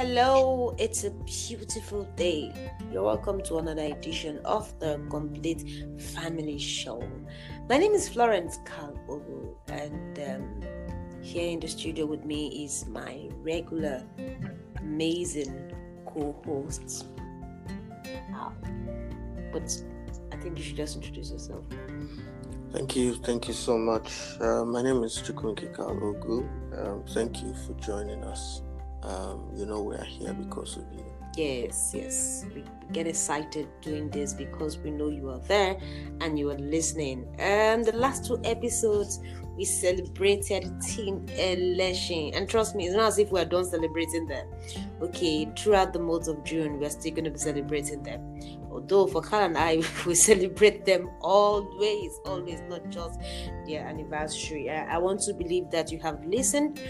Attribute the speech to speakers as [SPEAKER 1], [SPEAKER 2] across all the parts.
[SPEAKER 1] Hello, it's a beautiful day. You're welcome to another edition of the Complete Family Show. My name is Florence Kalbogu, and um, here in the studio with me is my regular, amazing co host. Uh, but I think you should just introduce yourself.
[SPEAKER 2] Thank you, thank you so much. Uh, my name is Chukwunke Kalogu. Um, thank you for joining us. Um, you know we are here because of you.
[SPEAKER 1] Yes, yes. We get excited doing this because we know you are there and you are listening. Um, the last two episodes we celebrated Team Eleshin, and trust me, it's not as if we are done celebrating them. Okay, throughout the month of June, we are still going to be celebrating them. Although for Carl and I, we celebrate them always, always, not just their anniversary. I, I want to believe that you have listened,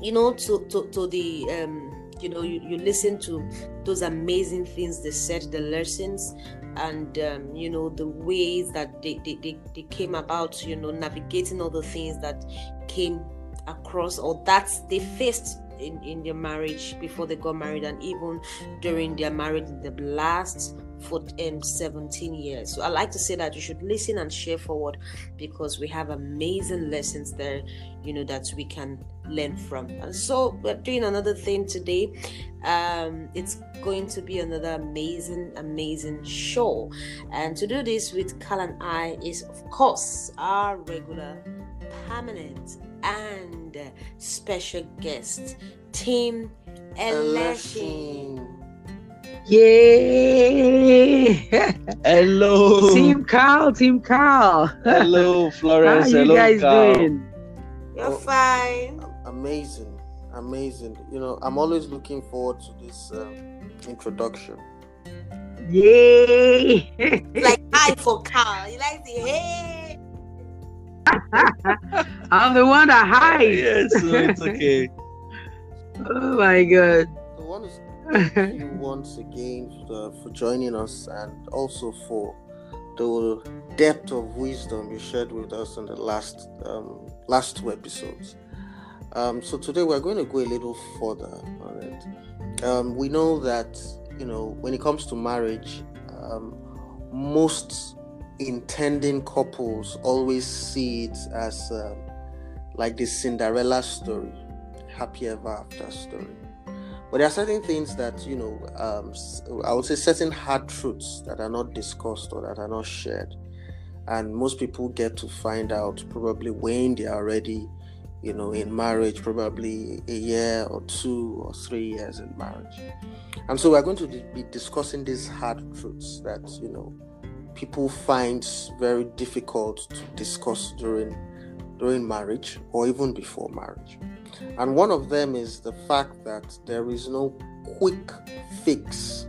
[SPEAKER 1] you know, to to, to the um you know you, you listen to those amazing things they said the lessons and um, you know the ways that they, they, they, they came about you know navigating all the things that came across or that they faced in, in their marriage before they got married and even during their marriage the last for um, 17 years. So i like to say that you should listen and share forward because we have amazing lessons there you know that we can learn from. And so we're doing another thing today. Um it's going to be another amazing amazing show. And to do this with Cal and I is of course our regular permanent and special guest Team Eleshin.
[SPEAKER 3] Yeah.
[SPEAKER 4] Hello.
[SPEAKER 3] Team Carl, Team Carl.
[SPEAKER 4] Hello, Florence.
[SPEAKER 3] How are you
[SPEAKER 4] Hello,
[SPEAKER 3] guys
[SPEAKER 4] Carl.
[SPEAKER 3] doing?
[SPEAKER 1] You're
[SPEAKER 2] Oh.
[SPEAKER 1] fine.
[SPEAKER 2] Amazing, amazing. You know, I'm always looking forward to this um, introduction.
[SPEAKER 3] Yay.
[SPEAKER 1] Like hi for Carl. You like the hey.
[SPEAKER 3] I'm the one that hides.
[SPEAKER 4] Yes, so it's okay.
[SPEAKER 3] Oh my god.
[SPEAKER 2] So I want to thank you once again for, for joining us and also for the depth of wisdom you shared with us in the last um, last two episodes. Um, so today we're going to go a little further on it. Um, we know that you know when it comes to marriage, um, most intending couples always see it as um, like the Cinderella story, happy ever after story. But there are certain things that, you know, um, I would say certain hard truths that are not discussed or that are not shared. And most people get to find out probably when they are already, you know, in marriage, probably a year or two or three years in marriage. And so we're going to be discussing these hard truths that, you know, people find very difficult to discuss during during marriage or even before marriage. And one of them is the fact that there is no quick fix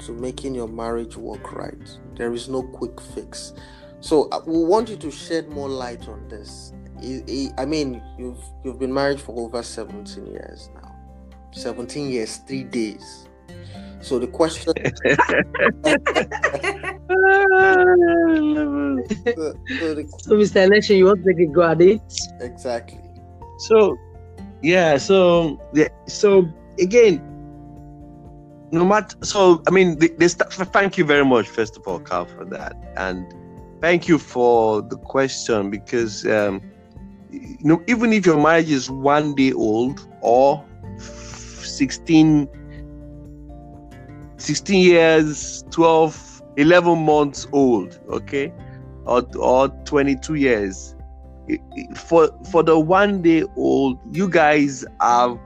[SPEAKER 2] to making your marriage work right. There is no quick fix. So uh, we want you to shed more light on this. I- I I mean, you've you've been married for over 17 years now. 17 years, 3 days. So the question so, so the,
[SPEAKER 3] So Mr. Eleshin, you want to take a go at it?
[SPEAKER 2] exactly.
[SPEAKER 4] So, yeah. So, yeah. So again, no matter. So, I mean, the, the st- thank you very much, first of all, Carl, for that, and thank you for the question because, um, you know, even if your marriage is one day old or 16 16 years 12 11 months old okay or, or 22 years. For for the one day old you guys have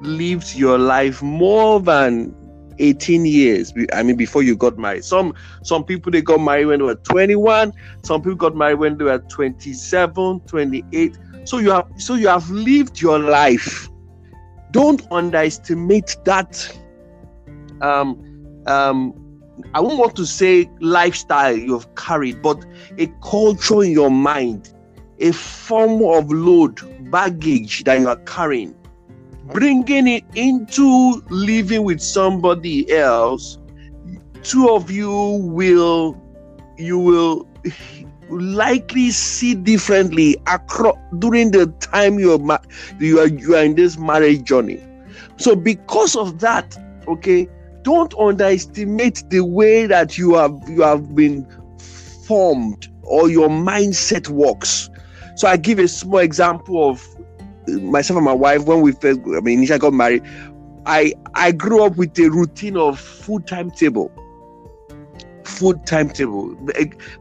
[SPEAKER 4] lived your life more than 18 years i mean before you got married. Some some people they got married when they were 21 some people got married when they were 27 28 so you have so you have lived your life. Don't underestimate that um um i won't want to say lifestyle you've carried but a culture in your mind a form of load baggage that you are carrying bringing it into living with somebody else two of you will you will likely see differently across during the time you're ma- you are you are in this marriage journey. So because of that, okay, don't underestimate the way that you have you have been formed or your mindset works. So I give a small example of myself and my wife when we first I mean initially got married. I I grew up with a routine of food timetable. Food timetable.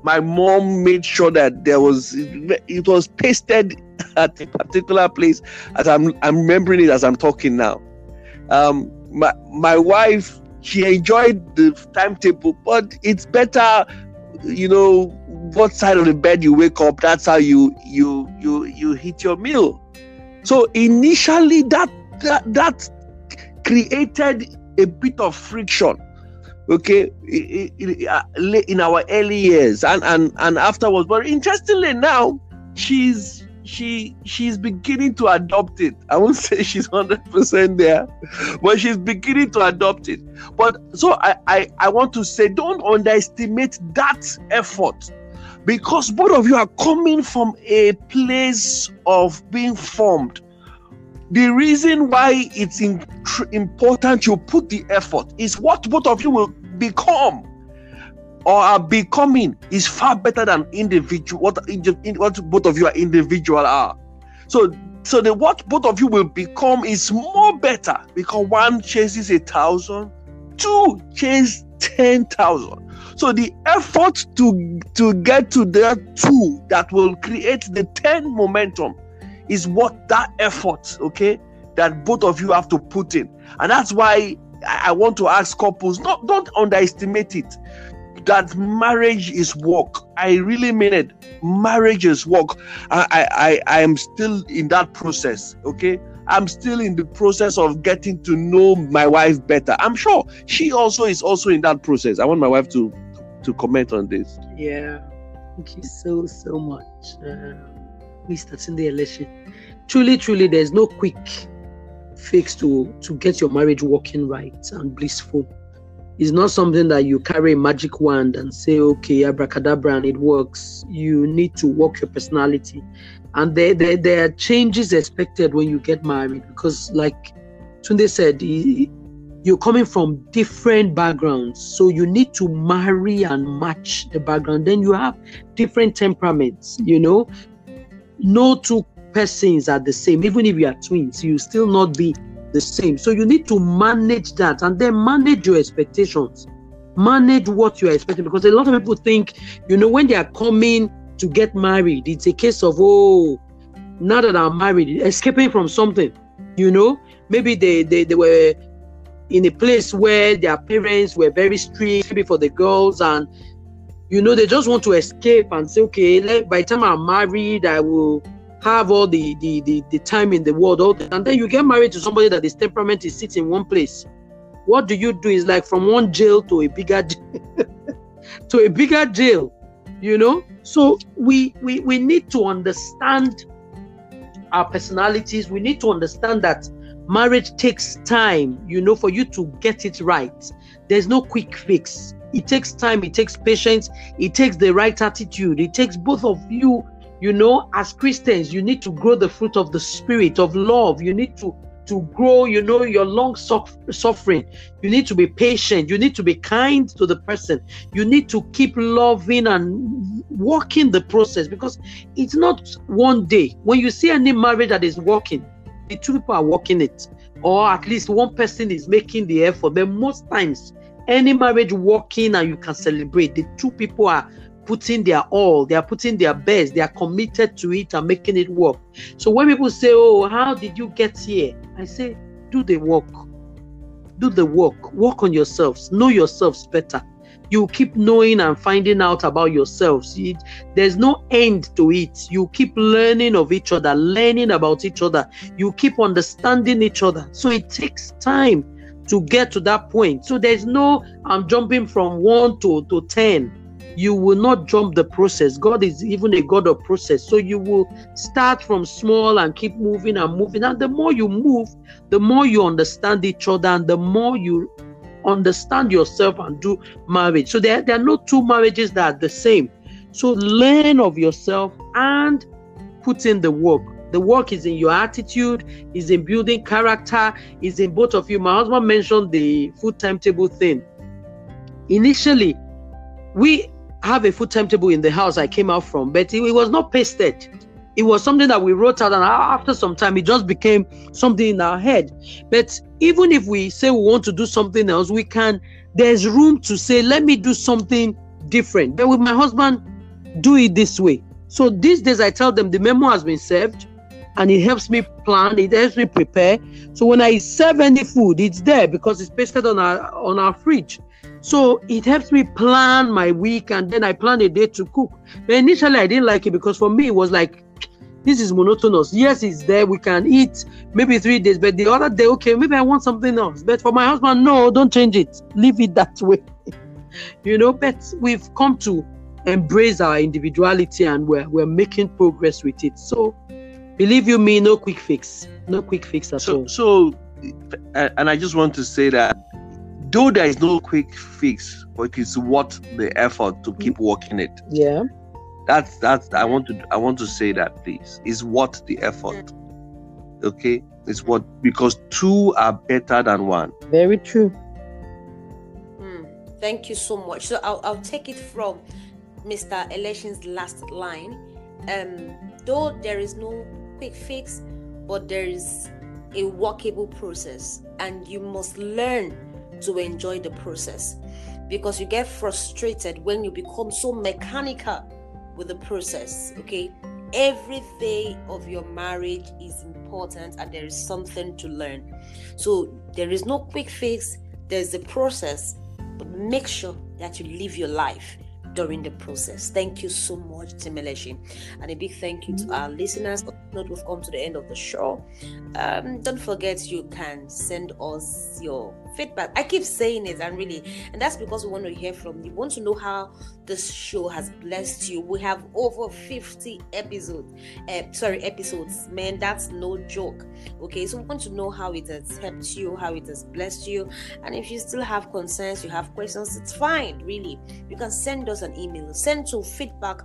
[SPEAKER 4] My mom made sure that there was it was pasted at a particular place as I'm I'm remembering it as I'm talking now. Um my my wife she enjoyed the timetable, but it's better, you know, what side of the bed you wake up. That's how you you you you hit your meal. So initially, that that, that created a bit of friction. Okay, uh, in our early years and and and afterwards. But interestingly, now she's she she's beginning to adopt it. I won't say she's hundred percent there, but she's beginning to adopt it. But so I, I I want to say, don't underestimate that effort, because both of you are coming from a place of being formed. The reason why it's in, important you put the effort is what both of you will become or are becoming is far better than individual what, what both of you are individual are. So so the what both of you will become is more better because one chases a thousand two chase ten thousand. So the effort to to get to that two that will create the 10 momentum is what that effort okay that both of you have to put in. And that's why i want to ask couples not don't underestimate it that marriage is work. I really mean it. Marriage is work. I, I, I am still in that process. Okay. I'm still in the process of getting to know my wife better. I'm sure she also is also in that process. I want my wife to to comment on this.
[SPEAKER 3] Yeah. Thank you so so much. Uh, Mr. Tunde Eleshin. Truly, truly, there's no quick fix to to get your marriage working right and blissful it's not something that you carry a magic wand and say, okay, abracadabra, and it works. You need to work your personality. And there, there, there are changes expected when you get married because, like Tunde said, you're coming from different backgrounds. So you need to marry and match the background. Then you have different temperaments, you know. No two persons are the same. Even if you are twins, you still not be the same. So you need to manage that and then manage your expectations. Manage what you're expecting because a lot of people think, you know, when they are coming to get married, it's a case of, oh, now that I'm married, escaping from something, you know, maybe they, they, they were in a place where their parents were very strict, maybe for the girls, and you know, they just want to escape and say, okay, let, by the time I'm married, I will have all the the the, the time in the world all the, and then you get married to somebody that his temperament is sits in one place. What do you do? Is like from one jail to a bigger to a bigger jail you know? So we we we need to understand our personalities. We need to understand that marriage takes time you know for you to get it right. There's no quick fix. It takes time. It takes patience. It takes the right attitude. It takes both of you you know as christians you need to grow the fruit of the spirit of love. You need to to grow you know your long suffering. You need to be patient. You need to be kind to the person. You need to keep loving and working the process because it's not one day. When you see any marriage that is working the two people are working it. Or at least one person is making the effort. But most times any marriage working and you can celebrate the two people are putting their all, they are putting their best, they are committed to it and making it work. So when people say, Oh, how did you get here? I say, Do the work. Do the work. Work on yourselves. Know yourselves better. You keep knowing and finding out about yourselves. It, there's no end to it. You keep learning of each other, learning about each other. You keep understanding each other. So it takes time to get to that point. So there's no, I'm jumping from one to, to 10 you will not jump the process. God is even a God of process. So you will start from small and keep moving and moving. And the more you move, the more you understand each other and the more you understand yourself and do marriage. So there, there are no two marriages that are the same. So learn of yourself and put in the work. The work is in your attitude, is in building character, is in both of you. My husband mentioned the food timetable thing. Initially, we have a food timetable in the house I came out from, but it, it was not pasted. It was something that we wrote out, and after some time, it just became something in our head. But even if we say we want to do something else, we can. There's room to say, "Let me do something different." But with my husband, do it this way. So these days, I tell them the memo has been served, and it helps me plan. It helps me prepare. So when I serve any food, it's there because it's pasted on our on our fridge. So it helps me plan my week and then I plan a day to cook. But initially I didn't like it because for me it was like this is monotonous. Yes, it's there. We can eat maybe three days, but the other day, okay, maybe I want something else. But for my husband, no, don't change it. Leave it that way. you know, but we've come to embrace our individuality and we're we're making progress with it. So believe you me, no quick fix. No quick fix at
[SPEAKER 4] so,
[SPEAKER 3] all.
[SPEAKER 4] So and I just want to say that though there is no quick fix, but it's worth the effort to keep working it.
[SPEAKER 3] Yeah.
[SPEAKER 4] That's that's I want to I want to say that please. It's worth the effort. Okay? It's what because two are better than one.
[SPEAKER 3] Very true.
[SPEAKER 1] Hmm. Thank you so much. So I'll, I'll take it from Mr. Eleshin's last line. Um, though there is no quick fix, but there is a workable process, and you must learn to enjoy the process because you get frustrated when you become so mechanical with the process. Okay, every day of your marriage is important and there is something to learn. So there is no quick fix, there's a process, but make sure that you live your life during the process. Thank you so much, Tim Eleshi. And a big thank you to our listeners. Note we've come to the end of the show. Um, don't forget you can send us your feedback. I keep saying it and really, and that's because we want to hear from you. We want to know how this show has blessed you. We have over 50 episodes. Uh, sorry, episodes. Man, that's no joke. Okay, so we want to know how it has helped you, how it has blessed you. And if you still have concerns, you have questions, it's fine, really. You can send us an email. Send to feedback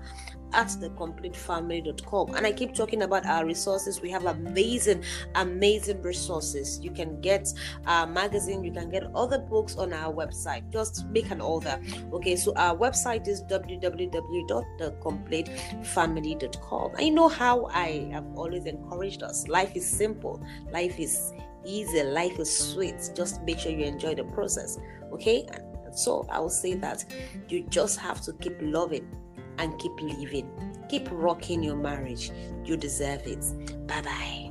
[SPEAKER 1] at thecompletefamily.com and i keep talking about our resources. We have amazing amazing resources. You can get our magazine. You can get other books on our website. Just make an order. Okay so our website is www.thecompletefamily.com you know how i have always encouraged us? Life is simple. Life is easy. Life is sweet. Just make sure you enjoy the process. Okay? So i will say that you just have to keep loving and keep living. Keep rocking your marriage. You deserve it. Bye bye.